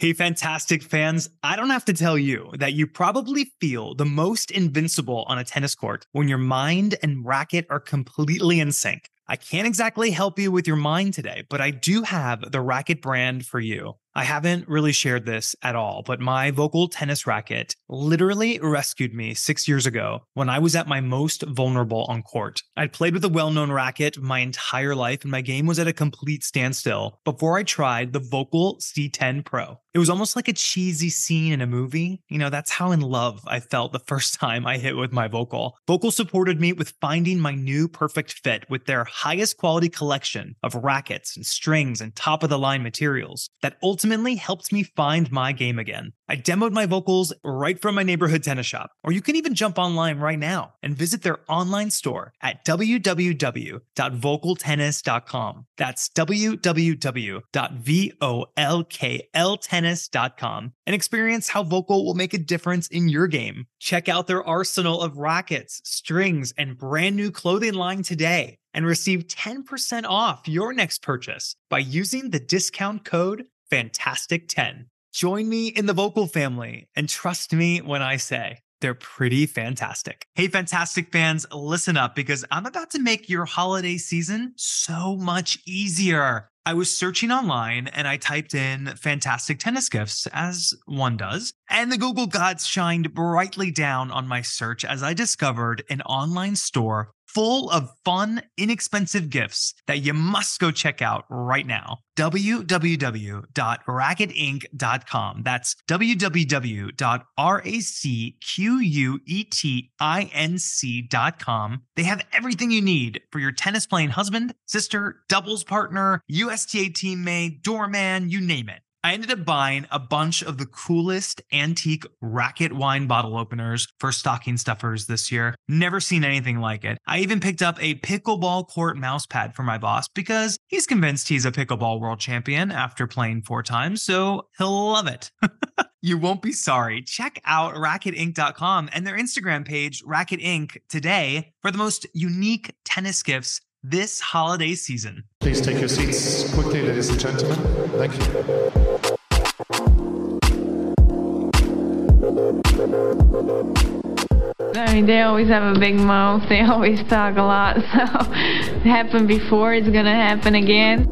Hey, fantastic fans. I don't have to tell you that you probably feel the most invincible on a tennis court when your mind and racket are completely in sync. I can't exactly help you with your mind today, but I do have the racket brand for you. I haven't really shared this at all, but my Volkl tennis racket literally rescued me six years ago when I was at my most vulnerable on court. I'd played with a well known racket my entire life, and my game was at a complete standstill before I tried the Volkl C10 Pro. It was almost like a cheesy scene in a movie. You know, that's how in love I felt the first time I hit with my Volkl. Volkl supported me with finding my new perfect fit with their highest quality collection of rackets and strings and top of the line materials that ultimately helped me find my game again. I demoed my Volkls right from my neighborhood tennis shop, or you can even jump online right now and visit their online store at www.volkltennis.com. That's www.volkltennis.com and experience how Volkl will make a difference in your game. Check out their arsenal of rackets, strings, and brand new clothing line today and receive 10% off your next purchase by using the discount code FANTASTIC10. Join me in the Volkl family and trust me when I say they're pretty fantastic. Hey, fantastic fans, listen up because I'm about to make your holiday season so much easier. I was searching online and I typed in fantastic tennis gifts, as one does, and the Google gods shined brightly down on my search as I discovered an online store full of fun, inexpensive gifts that you must go check out right now. www.racketinc.com. That's www.racquetinc.com. They have everything you need for your tennis playing husband, sister, doubles partner, USTA teammate, doorman, you name it. I ended up buying a bunch of the coolest antique racket wine bottle openers for stocking stuffers this year. Never seen anything like it. I even picked up a pickleball court mouse pad for my boss because he's convinced he's a pickleball world champion after playing four times, so he'll love it. You won't be sorry. Check out racketinc.com and their Instagram page, Racket Inc., today for the most unique tennis gifts this holiday season. Please take your seats quickly, ladies and gentlemen. Thank you. I mean, they always have a big mouth. They always talk a lot. So it happened before. It's gonna happen again.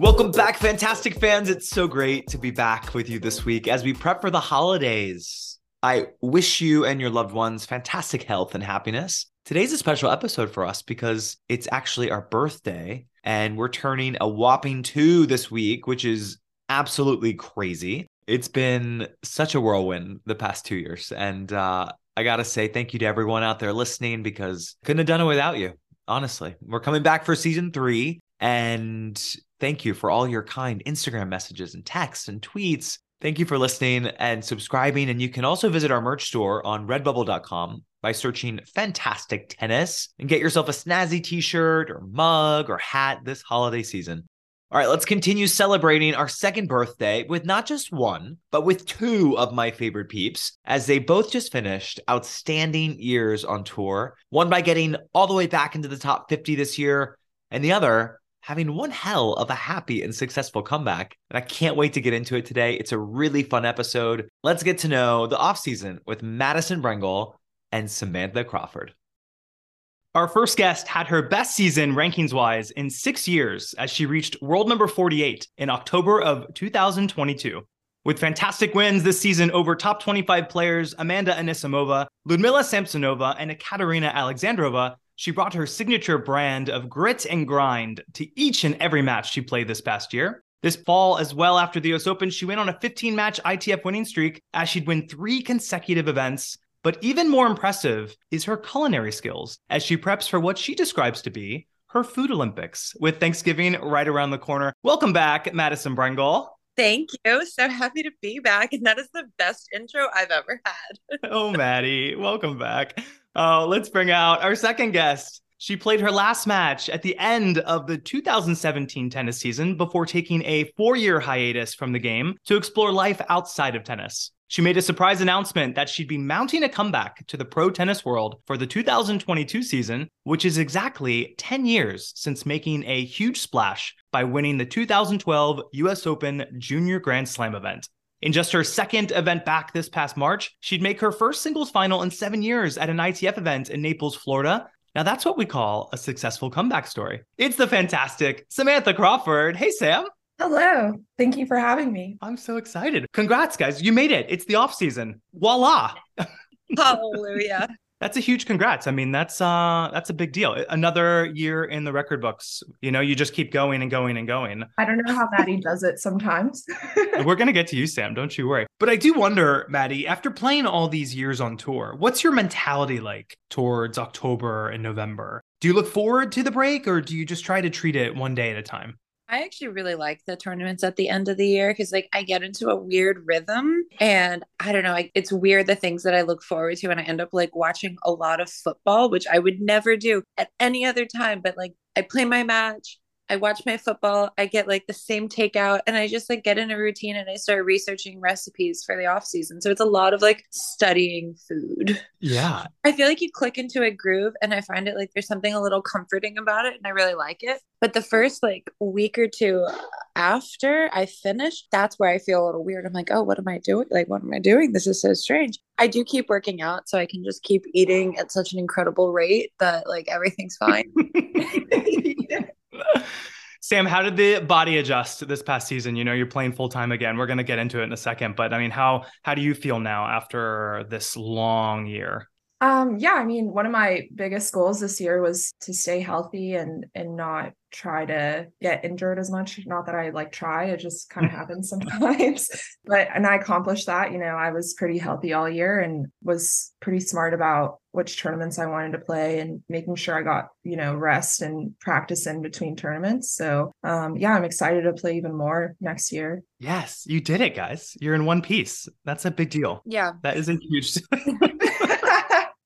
Welcome back, fantastic fans. It's so great to be back with you this week as we prep for the holidays. I wish you and your loved ones fantastic health and happiness. Today's a special episode for us because it's actually our birthday and we're turning a whopping two this week, which is absolutely crazy. It's been such a whirlwind the past two years. And uh, I got to say thank you to everyone out there listening because couldn't have done it without you. Honestly, we're coming back for season three. And thank you for all your kind Instagram messages and texts and tweets. Thank you for listening and subscribing. And you can also visit our merch store on redbubble.com by searching Fantastic Tennis and get yourself a snazzy t shirt or mug or hat this holiday season. All right, let's continue celebrating our second birthday with not just one, but with two of my favorite peeps, as they both just finished outstanding years on tour. One by getting all the way back into the top 50 this year, and the other having one hell of a happy and successful comeback. And I can't wait to get into it today. It's a really fun episode. Let's get to know the offseason with Madison Brengle and Samantha Crawford. Our first guest had her best season rankings wise in six years as she reached world number 48 in October of 2022. With fantastic wins this season over top 25 players Amanda Anisimova, Ludmila Samsonova, and Ekaterina Alexandrova, she brought her signature brand of grit and grind to each and every match she played this past year. This fall, as well after the US Open, she went on a 15 match ITF winning streak as she'd win three consecutive events but even more impressive is her culinary skills as she preps for what she describes to be her food Olympics with Thanksgiving right around the corner. Welcome back, Madison Brengle. Thank you. So happy to be back. And that is the best intro I've ever had. oh, Maddie, welcome back. Uh, let's bring out our second guest. She played her last match at the end of the 2017 tennis season before taking a four year hiatus from the game to explore life outside of tennis. She made a surprise announcement that she'd be mounting a comeback to the pro tennis world for the 2022 season, which is exactly 10 years since making a huge splash by winning the 2012 US Open Junior Grand Slam event. In just her second event back this past March, she'd make her first singles final in seven years at an ITF event in Naples, Florida. Now, that's what we call a successful comeback story. It's the fantastic Samantha Crawford. Hey, Sam. Hello. Thank you for having me. I'm so excited. Congrats, guys. You made it. It's the off season. Voila. Hallelujah. That's a huge congrats. I mean, that's uh that's a big deal. Another year in the record books. You know, you just keep going and going and going. I don't know how Maddie does it sometimes. We're gonna get to you, Sam. Don't you worry. But I do wonder, Maddie, after playing all these years on tour, what's your mentality like towards October and November? Do you look forward to the break or do you just try to treat it one day at a time? I actually really like the tournaments at the end of the year because like I get into a weird rhythm and I don't know, it's weird the things that I look forward to and I end up like watching a lot of football, which I would never do at any other time. But like I play my match, I watch my football, I get like the same takeout, and I just like get in a routine and I start researching recipes for the off season. So it's a lot of like studying food. Yeah. I feel like you click into a groove and I find it like there's something a little comforting about it and I really like it. But the first like week or two after I finish, that's where I feel a little weird. I'm like, oh, what am I doing? Like, what am I doing? This is so strange. I do keep working out so I can just keep eating at such an incredible rate that like everything's fine. Sam, how did the body adjust this past season? You know, you're playing full time again. We're going to get into it in a second, but I mean, how how do you feel now after this long year? Um, yeah, I mean, one of my biggest goals this year was to stay healthy and and not try to get injured as much. Not that I like try, it just kind of happens sometimes. But and I accomplished that. You know, I was pretty healthy all year and was pretty smart about which tournaments I wanted to play and making sure I got, you know, rest and practice in between tournaments. So um yeah, I'm excited to play even more next year. Yes, you did it, guys. You're in one piece. That's a big deal. yeah. That is a huge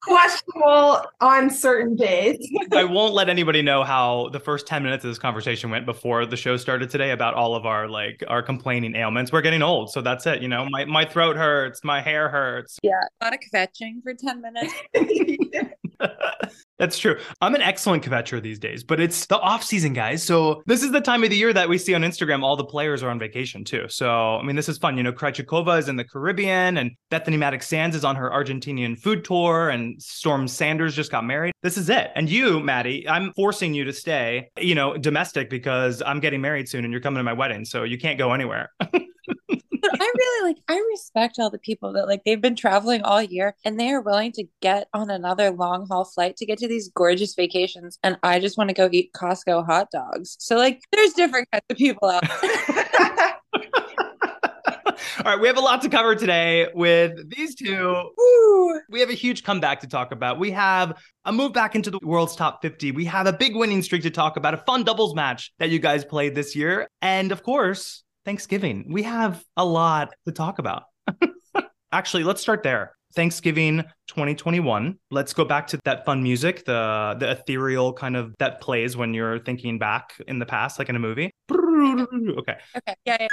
Questionable on certain days. I won't let anybody know how the first 10 minutes of this conversation went before the show started today about all of our like our complaining ailments. We're getting old, so that's it. You know, my, my throat hurts, my hair hurts. Yeah. A lot of kvetching for 10 minutes. That's true. I'm an excellent kvetcher these days, but it's the off season, guys. So this is the time of the year that we see on Instagram all the players are on vacation too. So I mean, this is fun. You know, Krejcikova is in the Caribbean, and Bethanie Mattek-Sands is on her Argentinian food tour, and Storm Sanders just got married. This is it. And you, Maddie, I'm forcing you to stay, you know, domestic because I'm getting married soon, and you're coming to my wedding, so you can't go anywhere. I really like I respect all the people that like they've been traveling all year and they are willing to get on another long haul flight to get to these gorgeous vacations and I just want to go eat Costco hot dogs. So like there's different kinds of people out there. All right, we have a lot to cover today with these two. Woo. We have a huge comeback to talk about. We have a move back into the world's top 50. We have a big winning streak to talk about, a fun doubles match that you guys played this year. And of course, Thanksgiving. We have a lot to talk about. Actually, let's start there. Thanksgiving 2021. Let's go back to that fun music, the the ethereal kind of that plays when you're thinking back in the past, like in a movie. Okay. Okay. Yeah, yeah.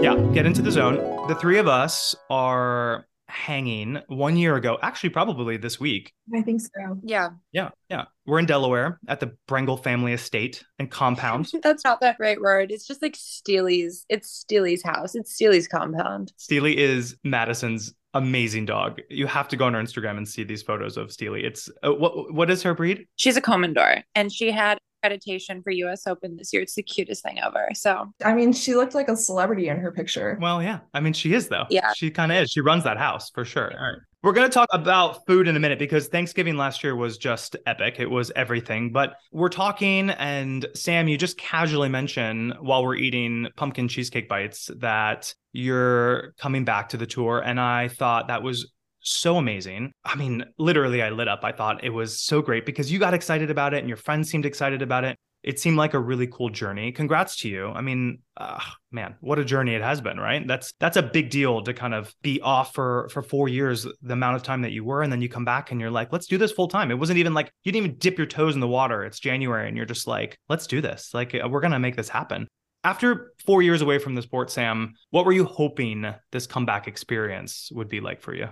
Yeah, get into the zone. The three of us are hanging one year ago, actually, probably this week. I think so. Yeah. Yeah, yeah. We're in Delaware at the Brengle family estate and compound. That's not the right word. It's just like Steely's. It's Steely's house. It's Steely's compound. Steely is Madison's amazing dog. You have to go on her Instagram and see these photos of Steely. It's uh, what what is her breed? She's a Komondor and she had accreditation for US Open this year. It's the cutest thing ever. So I mean, she looked like a celebrity in her picture. Well, yeah. I mean, she is though. Yeah. She kind of is. She runs that house for sure. All right. We're going to talk about food in a minute because Thanksgiving last year was just epic. It was everything. But we're talking, and Sam, you just casually mentioned while we're eating pumpkin cheesecake bites that you're coming back to the tour. And I thought that was so amazing. I mean, literally, I lit up. I thought it was so great because you got excited about it and your friends seemed excited about it. it seemed like a really cool journey. Congrats to you. I mean, uh, man, what a journey it has been, right? That's that's a big deal to kind of be off for for four years, the amount of time that you were, and then you come back and you're like, let's do this full time. It wasn't even like you didn't even dip your toes in the water. It's January, and you're just like, let's do this. Like uh, we're gonna make this happen. After four years away from the sport, Sam, what were you hoping this comeback experience would be like for you?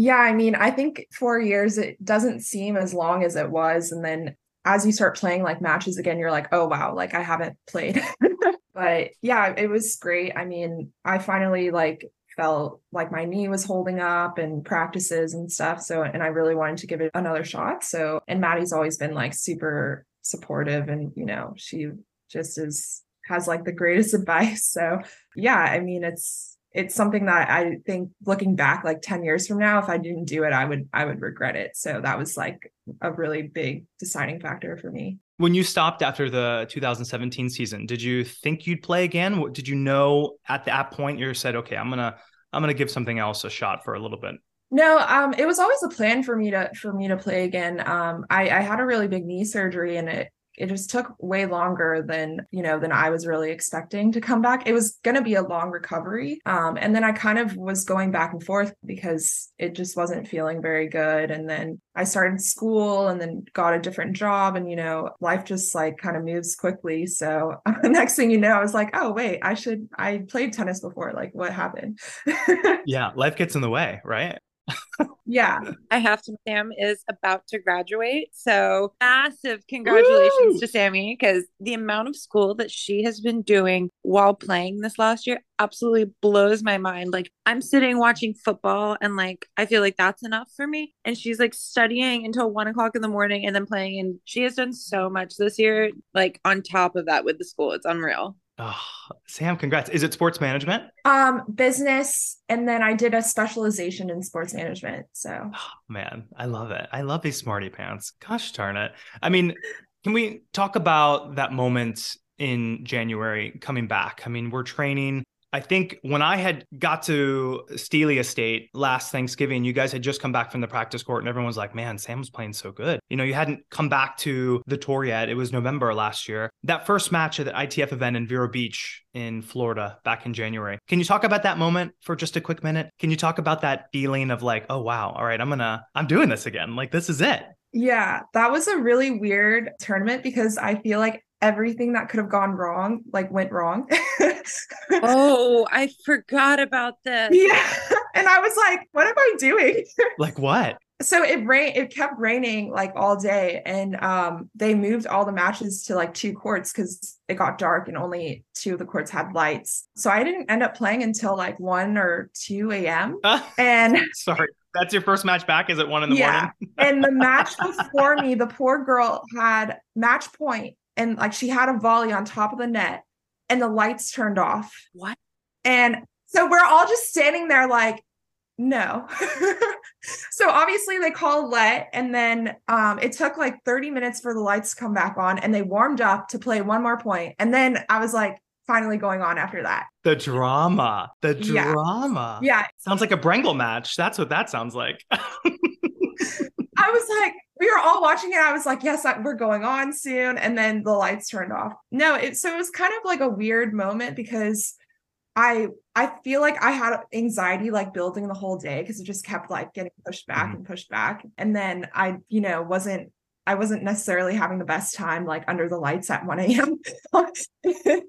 Yeah, I mean, I think four years, it doesn't seem as long as it was. And then as you start playing like matches again, you're like, oh, wow, like I haven't played. but yeah, it was great. I mean, I finally like felt like my knee was holding up and practices and stuff. So, and I really wanted to give it another shot. So, and Maddie's always been like super supportive and, you know, she just is has like the greatest advice. So, yeah, I mean, it's it's something that I think looking back like 10 years from now if I didn't do it I would I would regret it. So that was like a really big deciding factor for me. When you stopped after the 2017 season, did you think you'd play again? Did you know at that point you said okay, I'm going to I'm to give something else a shot for a little bit? No, um, it was always a plan for me to for me to play again. Um, I, I had a really big knee surgery, and it it just took way longer than you know than i was really expecting to come back. It was going to be a long recovery um, and then i kind of was going back and forth because it just wasn't feeling very good. And then i started school and then got a different job and you know life just like kind of moves quickly. So the next thing you know i was like oh wait i should i played tennis before. Like what happened? Yeah life gets in the way right yeah. I have to. Sam is about to graduate. So massive congratulations Woo! to Sammy because the amount of school that she has been doing while playing this last year absolutely blows my mind. Like I'm sitting watching football and like I feel like that's enough for me. And she's like studying until one o'clock in the morning and then playing. And she has done so much this year, like on top of that with the school. It's unreal. Oh, Sam, congrats. Is it sports management? Um, business, and then I did a specialization in sports management. So, oh, man, I love it. I love these smarty pants. Gosh darn it. I mean, can we talk about that moment in January coming back? I mean, we're training I think when I had got to Steely Estate last Thanksgiving, you guys had just come back from the practice court and everyone was like, man, Sam was playing so good. You know, you hadn't come back to the tour yet. It was November last year. That first match at the ITF event in Vero Beach in Florida back in January. Can you talk about that moment for just a quick minute? Can you talk about that feeling of like, oh, wow, all right, I'm going to, I'm doing this again. Like, this is it. Yeah, that was a really weird tournament because I feel like everything that could have gone wrong like went wrong. oh, I forgot about this. Yeah. And I was like, what am I doing? like what? So it rain it kept raining like all day and um they moved all the matches to like two courts cuz it got dark and only two of the courts had lights. So I didn't end up playing until like 1 or 2 a.m. Uh, and sorry. That's your first match back is it 1 in the yeah. morning? and the match before me, the poor girl had match point and like she had a volley on top of the net and the lights turned off. What? And so we're all just standing there like, no. so obviously they called let and then um, it took like 30 minutes for the lights to come back on and they warmed up to play one more. And then I was like, finally going on after that. The drama. The drama. Yeah. yeah. Sounds like a Brengle match. That's what that sounds like. I was like, we were all watching it. I was like, yes, we're going on soon. And then the lights turned off. No, it, so it was kind of like a weird moment because I I feel like I had anxiety like building the whole day because it just kept like getting pushed back mm-hmm. and pushed back. And then I, you know, wasn't I wasn't necessarily having the best time like under the lights at 1 a.m.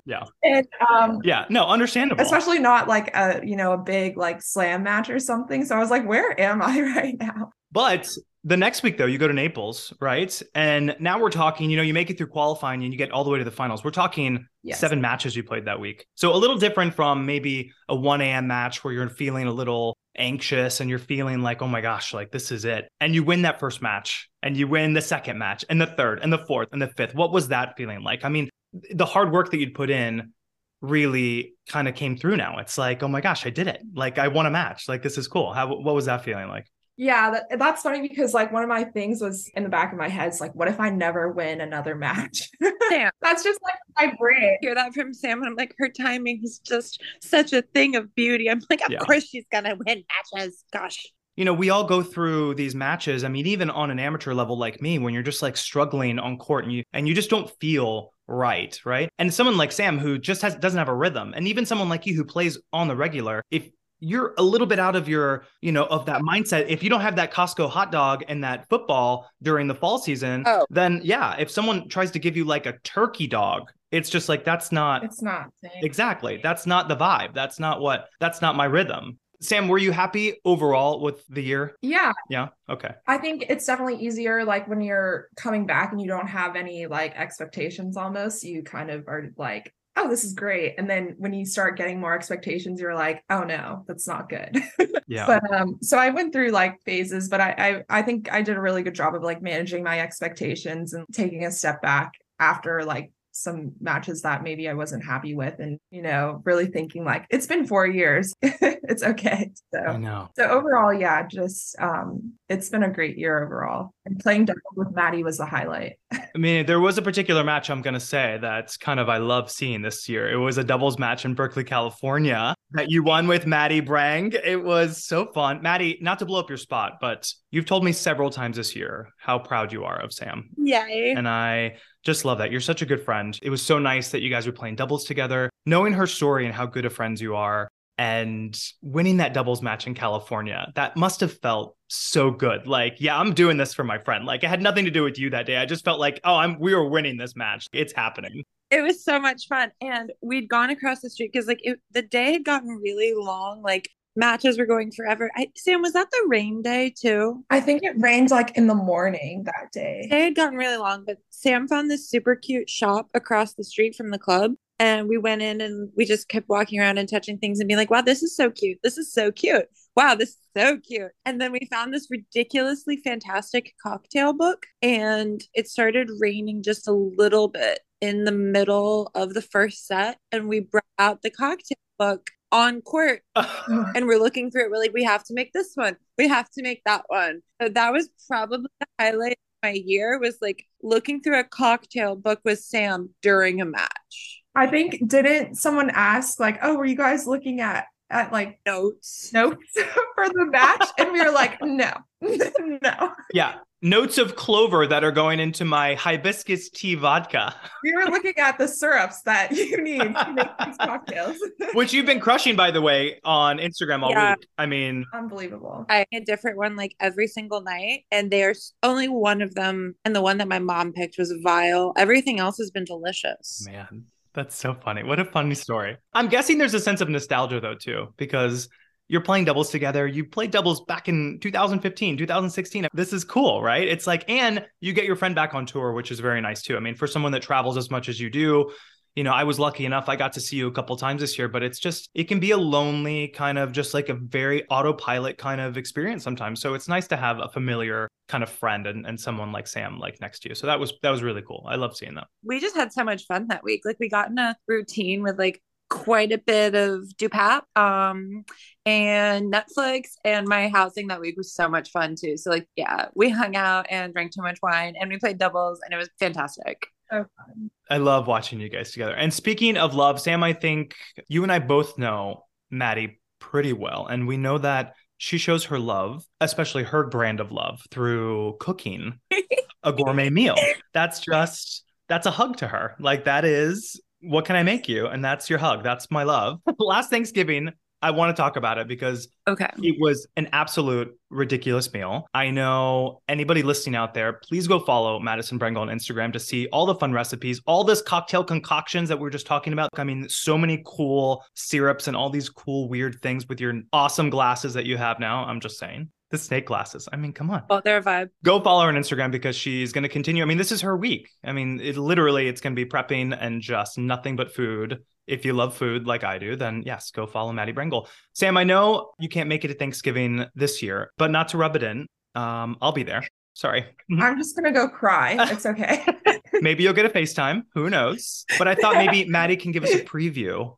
yeah. And um yeah, no, understandable. Especially not like a, you know, a big like slam match or something. So I was like, where am I right now? But the next week, though, you go to Naples, right? And now we're talking, you know, you make it through qualifying and you get all the way to the finals. We're talking yes. seven matches you played that week. So a little different from maybe a 1 a.m. match where you're feeling a little anxious and you're feeling like, oh my gosh, like this is it. And you win that first match and you win the second match and the third and the fourth and the fifth. What was that feeling like? I mean, the hard work that you'd put in really kind of came through now. It's like, oh my gosh, I did it. Like I won a match. Like this is cool. How what was that feeling like? Yeah, that, that's funny because like one of my things was in the back of my head. It's like, what if I never win another match? Sam. that's just like my brain. hear that from Sam, and I'm like, her timing is just such a thing of beauty. I'm like, of yeah. course she's gonna win matches. Gosh. you know, we all go through these matches. I mean, even on an amateur level like me, when you're just like struggling on court and you and you just don't feel right, right? And someone like Sam who just has doesn't have a rhythm, and even someone like you who plays on the regular, if you're a little bit out of your, you know, of that mindset. If you don't have that Costco hot dog and that football during the fall season, Oh. then yeah, if someone tries to give you like a turkey dog, it's just like that's not It's not. exactly. That's not the vibe. That's not what that's not my rhythm. Sam, were you happy overall with the year? Yeah, Yeah. Okay. I think it's definitely easier like when you're coming back and you don't have any like expectations almost. You kind of are like, oh, this is great. And then when you start getting more expectations, you're like, oh no, that's not good. Yeah. but um so I went through like phases, but I, I I think I did a really good job of like managing my expectations and taking a step back after like some matches that maybe I wasn't happy with and you know really thinking like it's been 4 years. it's okay. I So know. so overall, yeah, just um it's been a great year overall. And playing double with Maddie was the highlight. I mean, there was a particular match I'm going to say that's kind of I love seeing this year. It was a doubles match in Berkeley, California that you won with Maddie Brang. It was so fun. Maddie, not to blow up your spot, but you've told me several times this year how proud you are of Sam. Yay. And I just love that. You're such a good friend. It was so nice that you guys were playing doubles together, knowing her story and how good of friends you are, and winning that doubles match in California. That must have felt so good. Like, yeah, I'm doing this for my friend. Like, it had nothing to do with you that day. I just felt like, oh, I'm we were winning this match. It's happening. It was so much fun. And we'd gone across the street because like it, the day had gotten really long. Like matches were going forever. I, Sam, was that the rain day too? I think it rained like in the morning that day. They had gotten really long, but Sam found this super cute shop across the street from the club. And we went in and we just kept walking around and touching things and being like, wow, this is so cute. This is so cute. Wow, this is so cute. And then we found this ridiculously fantastic cocktail book. And it started raining just a little bit in the middle of the first set. And we brought out the cocktail book on court and we're looking through it. We're like, we have to make this one. We have to make that one. So that was probably the highlight of my year was like looking through a cocktail book with Sam during a match. I think didn't someone ask like, "Oh, were you guys looking at at like Notes. notes for the match?" And we were like, "No, no." yeah. Notes of clover that are going into my hibiscus tea vodka, We were looking at the syrups that you need to make these cocktails. which you've been crushing, by the way, on Instagram all Yeah. week. I mean, Unbelievable. I a different one like every single night, and there's only one of them, and the one that my mom picked was vile. Everything else has been delicious. Man, that's so funny. What a funny story. I'm guessing there's a sense of nostalgia though too, because you're playing doubles together. You played doubles back in 2015, 2016. This is cool, right? It's like, and you get your friend back on tour, which is very nice too. I mean, for someone that travels as much as you do, you know, I was lucky enough. I got to see you a couple times this year, but it's just, it can be a lonely kind of just like a very autopilot kind of experience sometimes. So it's nice to have a familiar kind of friend and, and someone like Sam like next to you. So that was, that was really cool. I love seeing that. we just had so much fun that week. Like we got in a routine with like quite a bit of Dupap um and Netflix and my housing that week was so much fun too. So like yeah, we hung out and drank too much wine and we played doubles and it was fantastic. So fun. I love watching you guys together. And speaking of love, Sam, I think you and I both know Maddie pretty well. And we know that she shows her love, especially her brand of love, through cooking a gourmet meal. That's just, that's a hug to her. Like, that is, what can I make you? And that's your hug. That's my love. Last Thanksgiving, I want to talk about it because Okay. it was an absolute ridiculous meal. I know anybody listening out there, please go follow Madison Brengle on Instagram to see all the fun recipes, all this cocktail concoctions that we are just talking about. I mean, so many cool syrups and all these cool, weird things with your awesome glasses that you have now. I'm just saying. The snake glasses. I mean, come on. Well, they're a vibe. Go follow her on Instagram because she's going to continue. I mean, this is her week. I mean, it literally it's going to be prepping and just nothing but food. If you love food like I do, then yes, go follow Maddie Brengle. Sam, I know you can't make it to Thanksgiving this year, but not to rub it in. Um, I'll be there. Sorry. I'm just gonna go cry. It's okay. maybe you'll get a FaceTime. Who knows? But I thought maybe Maddie can give us a preview,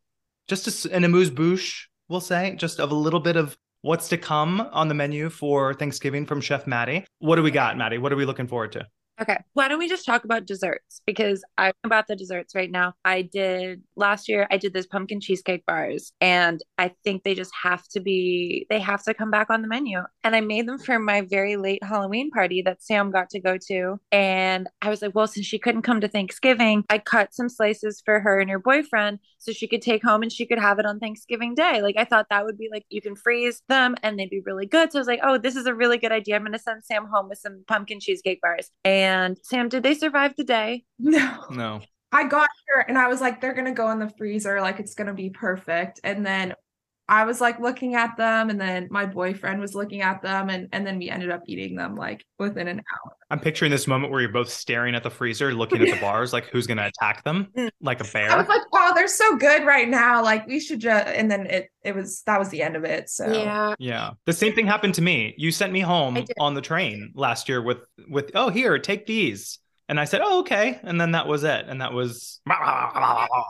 just a an amuse bouche, we'll say, just of a little bit of what's to come on the menu for Thanksgiving from Chef Maddie. What do we got, Maddie? What are we looking forward to? Okay. Why don't we just talk about desserts? Because I'm about the desserts right now. I did last year, I did those pumpkin cheesecake bars, and I think they just have to be, they have to come back on the menu. And I made them for my very late Halloween party that Sam got to go to. And I was like, well, since she couldn't come to Thanksgiving, I cut some slices for her and her boyfriend so she could take home and she could have it on Thanksgiving Day. Like, I thought that would be like, you can freeze them and they'd be really good. So I was like, oh, this is a really good idea. I'm going to send Sam home with some pumpkin cheesecake bars. And Sam, did they survive the day? No. No. I got here and I was like, they're gonna go in the freezer, like it's gonna be perfect. And then I was like looking at them, and then my boyfriend was looking at them, and and then we ended up eating them like within an hour. I'm picturing this moment where you're both staring at the freezer, looking at the bars, like who's gonna attack them, mm. like a bear. I was like, wow, they're so good right now. Like we should just and then it it was that was the end of it. So Yeah. Yeah. The same thing happened to me. You sent me home on the train last year with with oh here, take these. And I said, "Oh, okay." And then that was it. And that was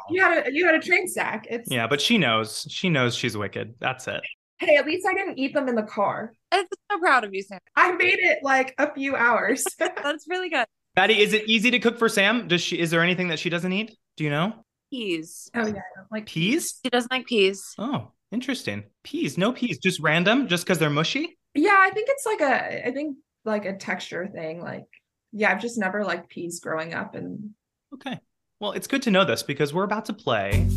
you had a you had a train stack. It's Yeah, but she knows. She knows she's wicked. That's it. hey, at least I didn't eat them in the car. I'm so proud of you, Sam. I made it like a few hours. That's really good. Maddie, is it easy to cook for Sam? Does she is there anything that she doesn't eat? Do you know? Peas. oh yeah, like Peas? She doesn't like peas. Oh, interesting. Peas, no peas, just random, just because they're mushy? Yeah, I think it's like a I think like a texture thing. Like yeah, I've just never liked peas growing up and Okay. Well, it's good to know this because we're about to play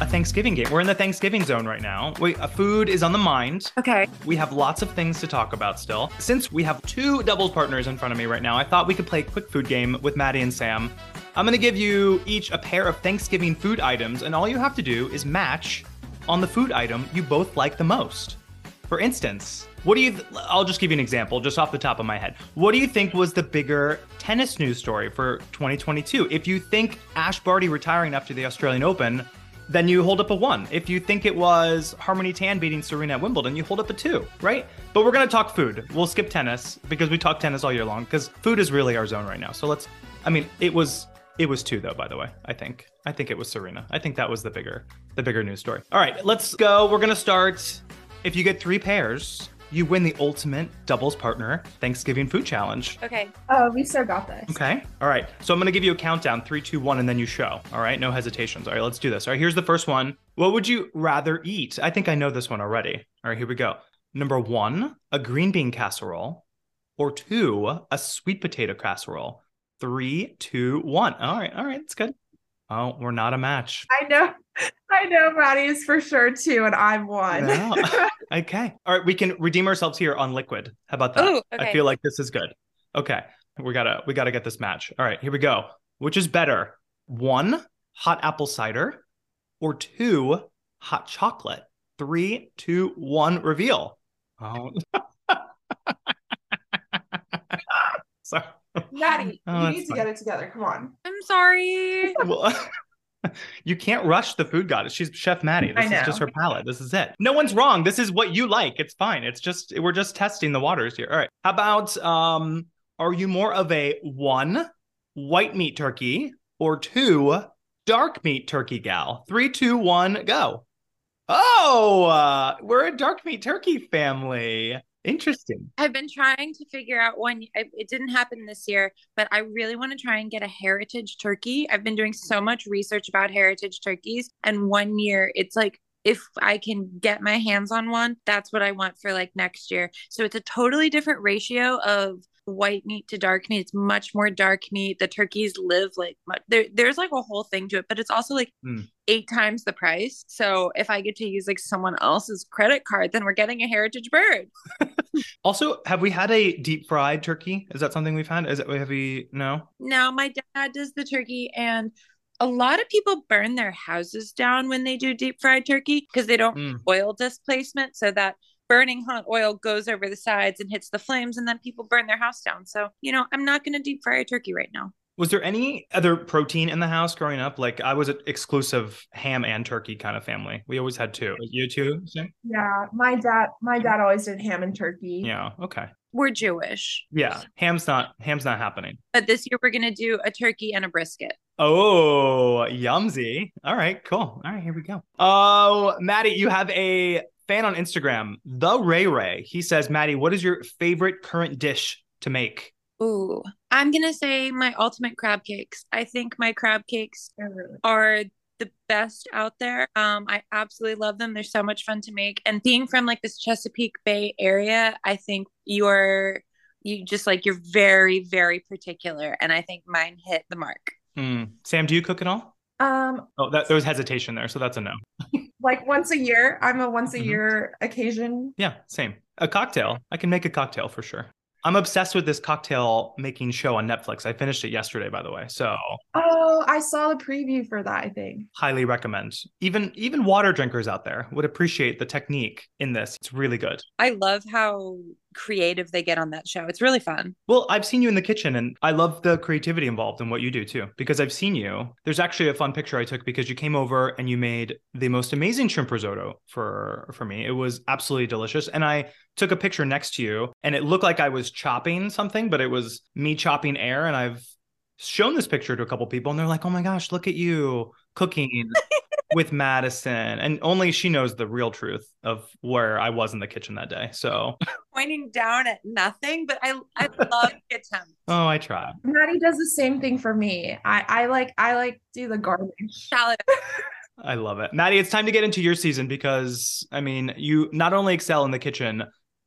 a Thanksgiving game. We're in the Thanksgiving zone right now. Wait, uh, food is on the mind. Okay. We have lots of things to talk about still. Since we have two doubles partners in front of me right now, I thought we could play a quick food game with Maddie and Sam. I'm going to give you each a pair of Thanksgiving food items, and all you have to do is match on the food item you both like the most. For instance, what do you, th- I'll just give you an example just off the top of my head. What do you think was the bigger tennis news story for 2022? If you think Ash Barty retiring after the Australian Open, then you hold up a one. If you think it was Harmony Tan beating Serena at Wimbledon, you hold up a two, right? But we're gonna talk food. We'll skip tennis because we talk tennis all year long because food is really our zone right now. So let's. I mean, it was it was two though. By the way, I think I think it was Serena. I think that was the bigger the bigger news story. All right, let's go. We're gonna start. If you get three pairs, you win the ultimate doubles partner Thanksgiving food challenge. Okay. oh, we still got this. Okay. All right. So I'm going to give you a countdown three, two, one, and then you show. All right. No hesitations. All right. Let's do this. All right. Here's the first one. What would you rather eat? I think I know this one already. All right. Here we go. Number one, a green bean casserole, or two, a sweet potato casserole. Three, two, one. All right. All right. That's good. Oh, we're not a match. I know, I know Maddie is for sure too, and I'm one. No. Okay. All right. We can redeem ourselves here on liquid. How about that? Ooh, I feel like this is good. Okay. We gotta we gotta get this match. All right, here we go. Which is better? One, hot apple cider, or two, hot chocolate? Three, two, one, reveal. Oh. Sorry. Maddie, Oh, you that's need to fine. get it together. Come on. I'm sorry. Well, you can't rush the food goddess. She's Chef Maddie. I This is just her palate. This is it. No one's wrong. This is what you like. It's fine. It's just we're just testing the waters here. All right. How about um are you more of a one white meat turkey or two dark meat turkey gal? Three, two, one, go. Oh, uh, we're a dark meat turkey family. Interesting. I've been trying to figure out one. It didn't happen this year, but I really want to try and get a heritage turkey. I've been doing so much research about heritage turkeys, and one year it's like if I can get my hands on one, that's what I want for like next year. So it's a totally different ratio of white meat to dark meat. It's much more dark meat. The turkeys live like much, there. There's like a whole thing to it, but it's also like Hmm. eight times the price. So if I get to use like someone else's credit card, then we're getting a heritage bird. Also, have we had a deep fried turkey? Is that something we've had? Is it have we no? No, my dad does the turkey, and a lot of people burn their houses down when they do deep fried turkey because they don't Mm. oil displacement, so that burning hot oil goes over the sides and hits the flames, and then people burn their house down. So, you know, I'm not going to deep fry a turkey right now. Was there any other protein in the house growing up? Like I was an exclusive ham and turkey kind of family. We always had two. You too? Sam? Yeah, my dad, my dad always did ham and turkey. Yeah. Okay. We're Jewish, Yeah. Ham's not ham's not happening. but this year we're going to do a turkey and a brisket. Oh, yumsy. All right, cool. All right, here we go. Oh, Maddie, you have a fan on Instagram, the Ray Ray. He says, Maddie, what is your favorite current dish to make? Ooh, I'm gonna say my ultimate crab cakes. I think my crab cakes They're the best out there. Um, I absolutely love them. They're so much fun to make. And being from like this Chesapeake Bay area, I think you're you just like you're very, very particular. And I think mine hit the mark. Hmm. Sam, do you cook at all? Um, Oh, that, there was hesitation there, so that's a no. like once a year. I'm a once a Mhm. year occasion. Yeah, same. A cocktail. I can make a cocktail for sure. I'm obsessed with this cocktail making show on Netflix. I finished it yesterday, by the way. So Oh, I saw the preview for that, I think. highly recommend. Even even water drinkers out there would appreciate the technique in this. It's really good. I love how creative they get on that show. It's really fun. Well, I've seen you in the kitchen and I love the creativity involved in what you do too. Because I've seen you. There's actually a fun picture I took because you came over and you made the most amazing shrimp risotto for for me. It was absolutely delicious. And I took a picture next to you and it looked like I was chopping something, but it was me chopping air. And I've shown this picture to a couple people and they're like, oh my gosh, look at you cooking with Madison. And only she knows the real truth of where I was in the kitchen that day. So, Pointing down at nothing, but I I love the attempt. oh, I try. Maddie does the same thing for me. I, I like I like do the garbage. Salad. I love it. Maddie, it's time to get into your season because, I mean, you not only excel in the kitchen,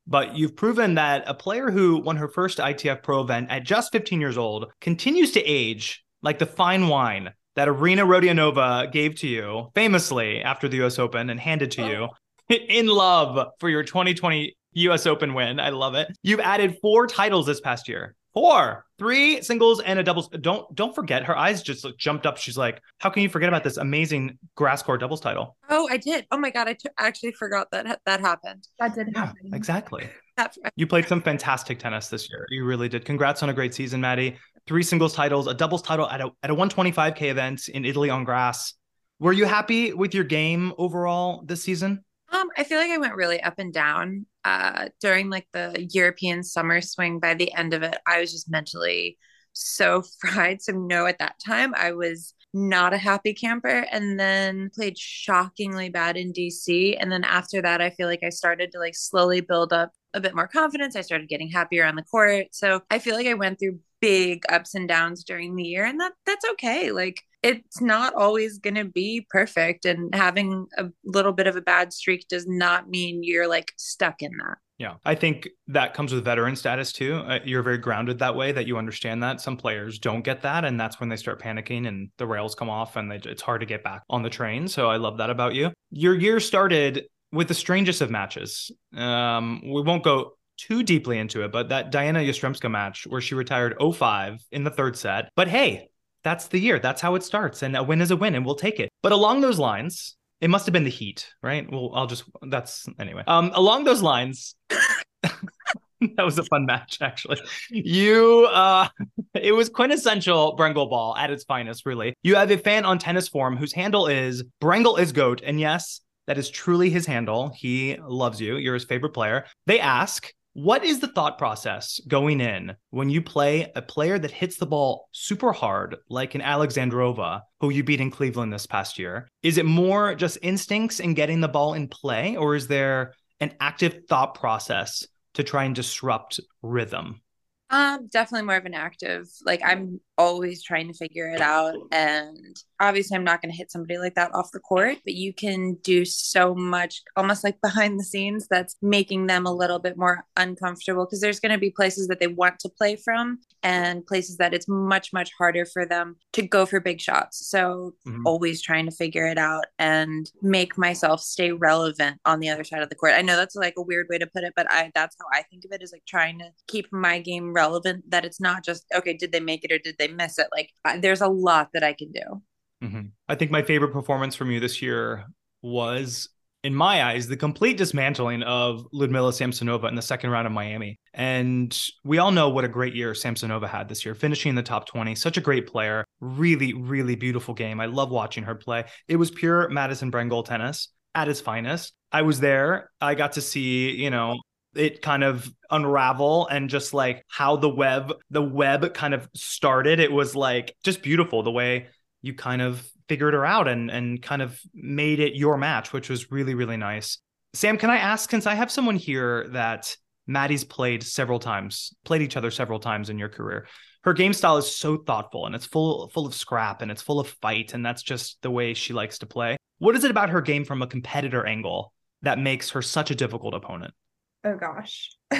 but you've proven that a player who won her first ITF Pro event at just 15 years old continues to age like the fine wine that Arina Rodionova gave to you famously after the US Open and handed to oh. you in love for your 2020 US Open win. I love it. You've added four titles this past year. Four, three singles and a doubles. Don't don't forget. Her eyes just like, jumped up. She's like, "How can you forget about this amazing grass court doubles title?" Oh, I did. Oh my god, I t- actually forgot that that happened. That did Yeah, happen. exactly. That You played some fantastic tennis this year. You really did. Congrats on a great season, Maddie. Three singles titles, a doubles title at a at a 125k event in Italy on grass. Were you happy with your game overall this season? Um, I feel like I went really up and down uh during like the European summer swing. By the end of it, I was just mentally so fried. So no, at that time I was not a happy camper and then played shockingly bad in DC. And then after that, I feel like I started to like slowly build up a bit more confidence. I started getting happier on the court. So I feel like I went through big ups and downs during the year and that that's okay. Like it's not always going to be perfect and having a little bit of a bad streak does not mean you're like stuck in that. Yeah, I think that comes with veteran status too. Uh, you're very grounded that way that you understand that. Some players don't get that, and that's when they start panicking and the rails come off, and they, it's hard to get back on the train. So I love that about you. Your year started with the strangest of matches. Um, we won't go too deeply into it, but that Diana Yastremska match where she retired 0-5 in the third set. But hey, that's the year. That's how it starts, and a win is a win, and we'll take it. But along those lines, it must have been the heat, right? Well, I'll just that's anyway. Um, along those lines, that was a fun match, actually. You, uh, it was quintessential Brengle ball at its finest, really. You have a fan on tennis form whose handle is Brengle is goat, and yes, that is truly his handle. He loves you. You're his favorite player. They ask. What is the thought process going in when you play a player that hits the ball super hard, like an Alexandrova, who you beat in Cleveland this past year? Is it more just instincts and getting the ball in play, or is there an active thought process to try and disrupt rhythm? Um, definitely more of an active. Like I'm always trying to figure it out. And obviously I'm not going to hit somebody like that off the court, but you can do so much almost like behind the scenes that's making them a little bit more uncomfortable because there's going to be places that they want to play from and places that it's much, much harder for them to go for big shots. So Mhm. always trying to figure it out and make myself stay relevant on the other side of the court. I know that's like a weird way to put it, but I that's how I think of it is like trying to keep my game relevant that it's not just okay, did they make it or did they miss it? Like I, there's a lot that I can do. Mhm. I think my favorite performance from you this year was, in my eyes, the complete dismantling of Ludmila Samsonova in the second round of Miami. And we all know what a great year Samsonova had this year, finishing in the top 20. Such a great player. Really, really beautiful game. I love watching her play. It was pure Madison Brengle tennis at its finest. I was there. I got to see, you know, it kind of unravel and just like how the web the web kind of started it was like just beautiful the way you kind of figured her out and and kind of made it your match which was really really nice sam can i ask since i have someone here that Maddie's played several times, played each other several times in your career. Her game style is so thoughtful and it's full full of scrap and it's full of fight and that's just the way she likes to play. What is it about her game from a competitor angle that makes her such a difficult opponent? Oh gosh.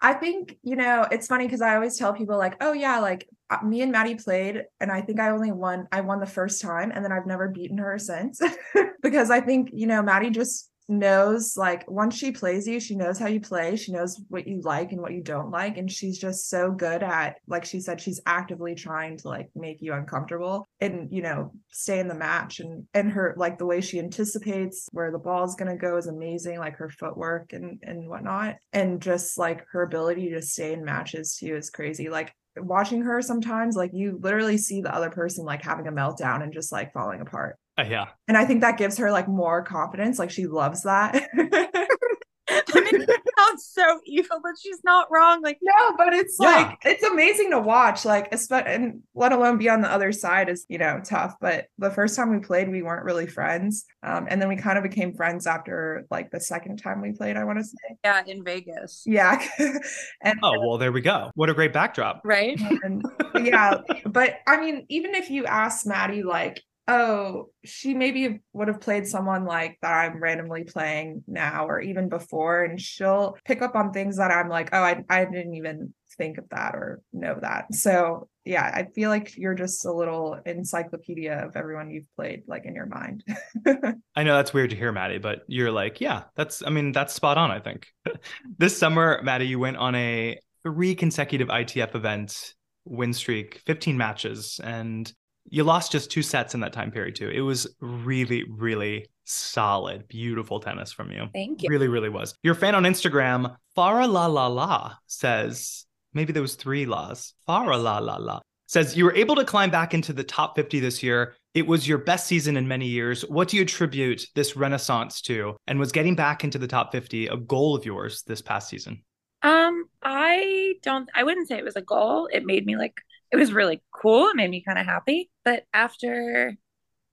I think, you know, it's funny because I always tell people like, oh yeah, like uh, me and Maddie played and I think I only won I won the first time and then I've never beaten her since because I think, you know, Maddie just knows like once she plays you she knows how you play she knows what you like and what you don't like and she's just so good at like she said she's actively trying to like make you uncomfortable and you know stay in the match and and her like the way she anticipates where the ball is going to go is amazing like her footwork and and whatnot and just like her ability to stay in matches too is crazy like watching her sometimes like you literally see the other person like having a meltdown and just like falling apart uh, yeah. And I think that gives her like more confidence. Like she loves that. I mean, it sounds so evil, but she's not wrong. Like, no, but it's yeah. like it's amazing to watch. Like, and let alone be on the other side is you know tough. But the first time we played, we weren't really friends, um, and then we kind of became friends after like the second time we played. I want to say, yeah, in Vegas. Yeah. and oh well, there we go. What a great backdrop, right? And, yeah, but I mean, even if you ask Maddie, like oh, she maybe would have played someone like that I'm randomly playing now or even before, and she'll pick up on things that I'm like, oh, I, I didn't even think of that or know that. So yeah, I feel like you're just a little encyclopedia of everyone you've played like in your mind. I know that's weird to hear, Maddie, but you're like, yeah, that's I mean, that's spot on, I think. this summer, Maddie, you went on a three consecutive ITF event win streak, 15 matches, and you lost just two sets in that time period too. It was really, really solid, beautiful tennis from you. Thank you. Really, really was. Your fan on Instagram, Farah La La La, says maybe there was three laws. Farah La La La says you were able to climb back into the top 50 this year. It was your best season in many years. What do you attribute this renaissance to? And was getting back into the top 50 a goal of yours this past season? Um, I don't I wouldn't say it was a goal. It made me like it was really cool. It made me kind of happy. But after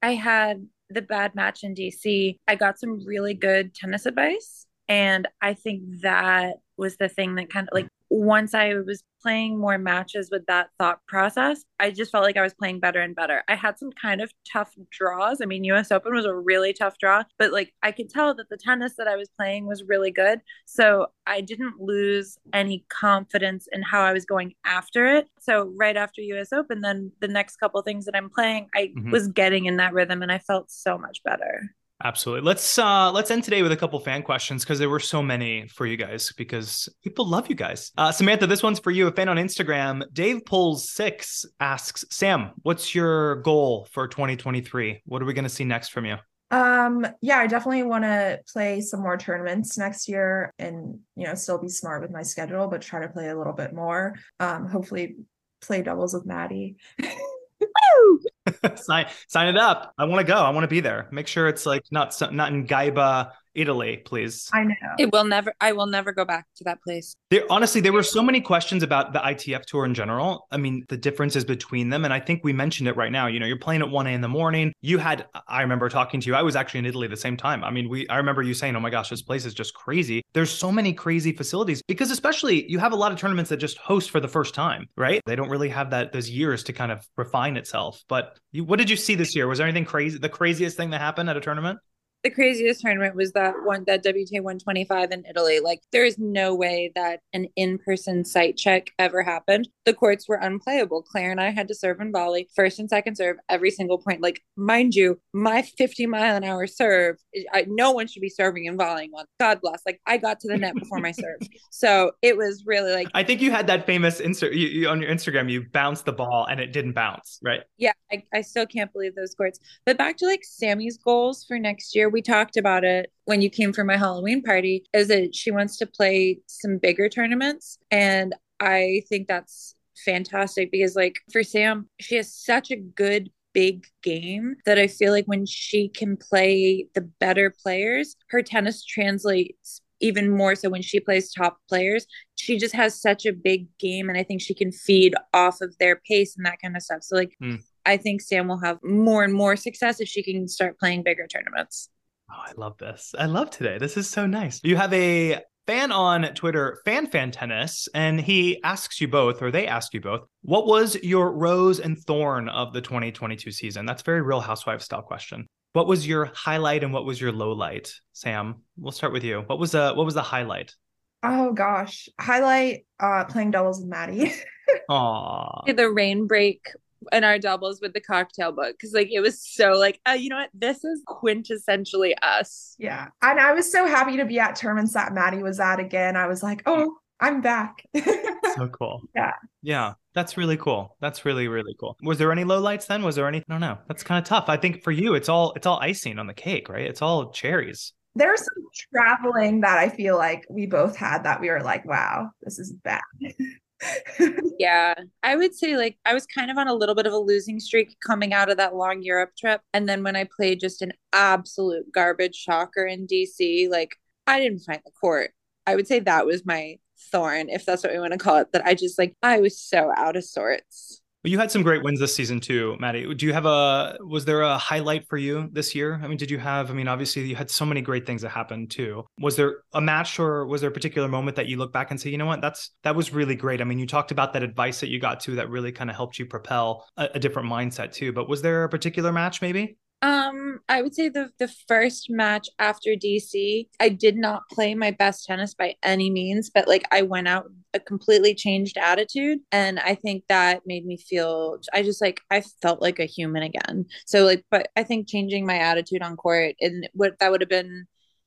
I had the bad match in DC, I got some really good tennis advice. And I think that was the thing that kind of like once I was playing more matches with that thought process, I just felt like I was playing better and better. I had some kind of tough draws. I mean, US Open was a really tough draw, but like I could tell that the tennis that I was playing was really good. So I didn't lose any confidence in how I was going after it. So right after US Open, then the next couple things that I'm playing, I mm-hmm. was getting in that rhythm and I felt so much better. Absolutely. Let's uh let's end today with a couple fan questions because there were so many for you guys because people love you guys. Uh Samantha, this one's for you. A fan on Instagram, Dave Pulls six asks, Sam, what's your goal for 2023? What are we gonna see next from you? Um yeah, I definitely want to play some more tournaments next year and you know still be smart with my schedule, but try to play a little bit more. Um hopefully play doubles with Maddie. sign sign it up. I want to go. I want to be there. Make sure it's like not not in Gaiba Italy, please. I know. It will never I will never go back to that place. There honestly there were so many questions about the ITF tour in general. I mean, the differences between them. And I think we mentioned it right now. You know, you're playing at 1 a in the morning. You had I remember talking to you. I was actually in Italy at the same time. I mean, we I remember you saying, Oh my gosh, this place is just crazy. There's so many crazy facilities because especially you have a lot of tournaments that just host for the first time, right? They don't really have that those years to kind of refine itself. But you, what did you see this year? Was there anything crazy? The craziest thing that happened at a tournament? The craziest tournament was that one that WTA 125 in Italy. Like there is no way that an in-person site check ever happened. The courts were unplayable. Claire and I had to serve in volley first and second serve every single point. Like mind you, my 50 mile an hour serve, I, no one should be serving and volleying on. God bless. Like I got to the net before my serve, so it was really like. I think you had that famous insert you, you, on your Instagram. You bounced the ball and it didn't bounce, right? Yeah, I, I still can't believe those courts. But back to like Sammy's goals for next year we talked about it when you came for my Halloween party is that she wants to play some bigger tournaments. And I think that's fantastic because, like, for Sam, she has such a good big game that I feel like when she can play the better players, her tennis translates even more so when she plays top players. She just has such a big game, and I think she can feed off of their pace and that kind of stuff. So, like, mm. I think Sam will have more and more success if she can start playing bigger tournaments. Oh, I love this. I love today. This is so nice. You have a fan on Twitter, Fan Fan Tennis, and he asks you both, or they ask you both, what was your rose and thorn of the 2022 season? That's very real housewife style question. What was your highlight and what was your low light? Sam, we'll start with you. What was a what was the highlight? Oh gosh. Highlight uh playing doubles with Maddie. Aw. The rain break in our doubles with the cocktail book because like it was so like uh, you know what this is quintessentially us yeah. And I was so happy to be at tournaments that Maddie was at again. I was like, oh, I'm back. so cool. Yeah. Yeah. That's really cool. That's really, really cool. Was there any low lights then? Was there any? I don't know. That's kind of tough. I think for you, it's all it's all icing on the cake, right? It's all cherries. There's some traveling that I feel like we both had that we were like, wow, this is bad. yeah i would say like i was kind of on a little bit of a losing streak coming out of that long europe trip and then when i played just an absolute garbage shocker in dc like i didn't find the court. I would say that was my thorn if that's what we want to call it that i just like i was so out of sorts you had some great wins this season too, Maddie. Do you have a was there a highlight for you this year? I mean, did you have I mean, obviously you had so many great things that happened too. Was there a match or was there a particular moment that you look back and say, you know what, that's that was really great. I mean, you talked about that advice that you got to that really kind of helped you propel a, a different mindset too. But was there a particular match maybe? Um, I would say the the first match after DC, I did not play my best tennis by any means, but like I went out a completely changed attitude and I think that made me feel I just like I felt like a human again. So like but I think changing my attitude on court and what that would have been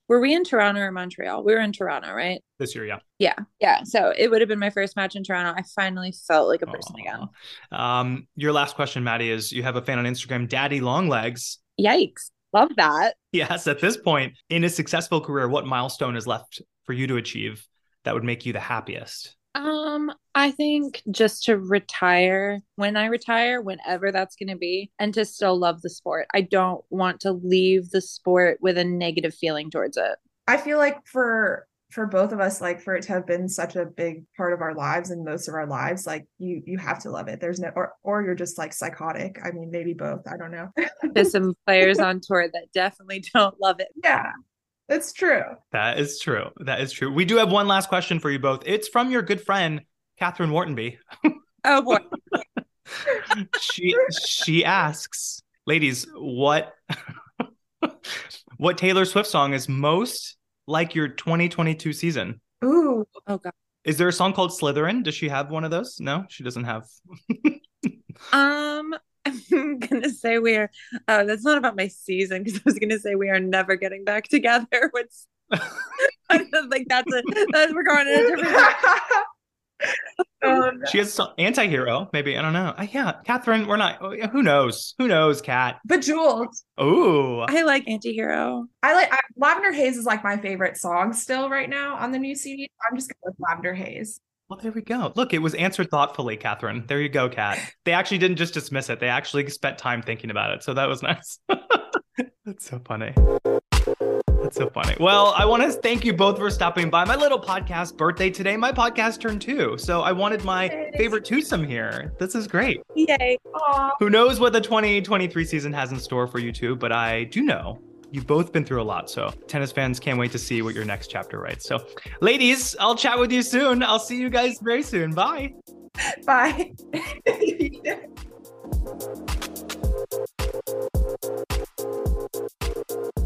were we in Toronto or Montreal? We were in Toronto, right? This year, yeah. Yeah. Yeah. So it would have been my first match in Toronto. I finally felt like a person again. Um, your last question, Maddie, is you have a fan on Instagram, Daddy Longlegs. Yikes. Love that. Yes, at this point in a successful career, what milestone is left for you to achieve that would make you the happiest? Um, I think just to retire when I retire, whenever that's going to be, and to still love the sport. I don't want to leave the sport with a negative feeling towards it. I feel like for for both of us, like for it to have been such a big part of our lives and most of our lives, like you you have to love it. There's no or or you're just like psychotic. I mean, maybe both. I don't know. There's some players on tour that definitely don't love it. yeah, it's true. That is true. That is true. We do have one last question for you both. It's from your good friend, Catherine Whartonby. Oh boy. she she asks, ladies, what what Taylor Swift song is most like your 2022 season? Ooh, Oh god. Is there a song called Slytherin? Does she have one of those? No, she doesn't have. Um I'm gonna say we are uh that's not about my season because I was gonna say we are never getting back together. What's I don't think that's it. That's we're going in a different Oh, no. She has some anti-hero, maybe. I don't know. Uh, yeah, Catherine, we're not. oh, yeah, Who knows? Who knows, Cat? Bejeweled. Ooh, I like anti-hero. I like I, Lavender Haze is like my favorite song still right now on the new CD. I'm just going with Lavender Haze. Well, there we go. Look, it was answered thoughtfully, Catherine. There you go, Kat. They actually didn't just dismiss it. They actually spent time thinking about it. So that was nice. That's so funny. That's so funny. Well, I want to thank you both for stopping by my little podcast birthday today. My podcast turned two. So I wanted my favorite twosome here. This is great. Yay. Aw. Who knows what the 2023 season has in store for you two, but I do know You've both been through a lot. So, tennis fans can't wait to see what your next chapter writes. So, ladies, I'll chat with you soon. I'll see you guys very soon. Bye. Bye.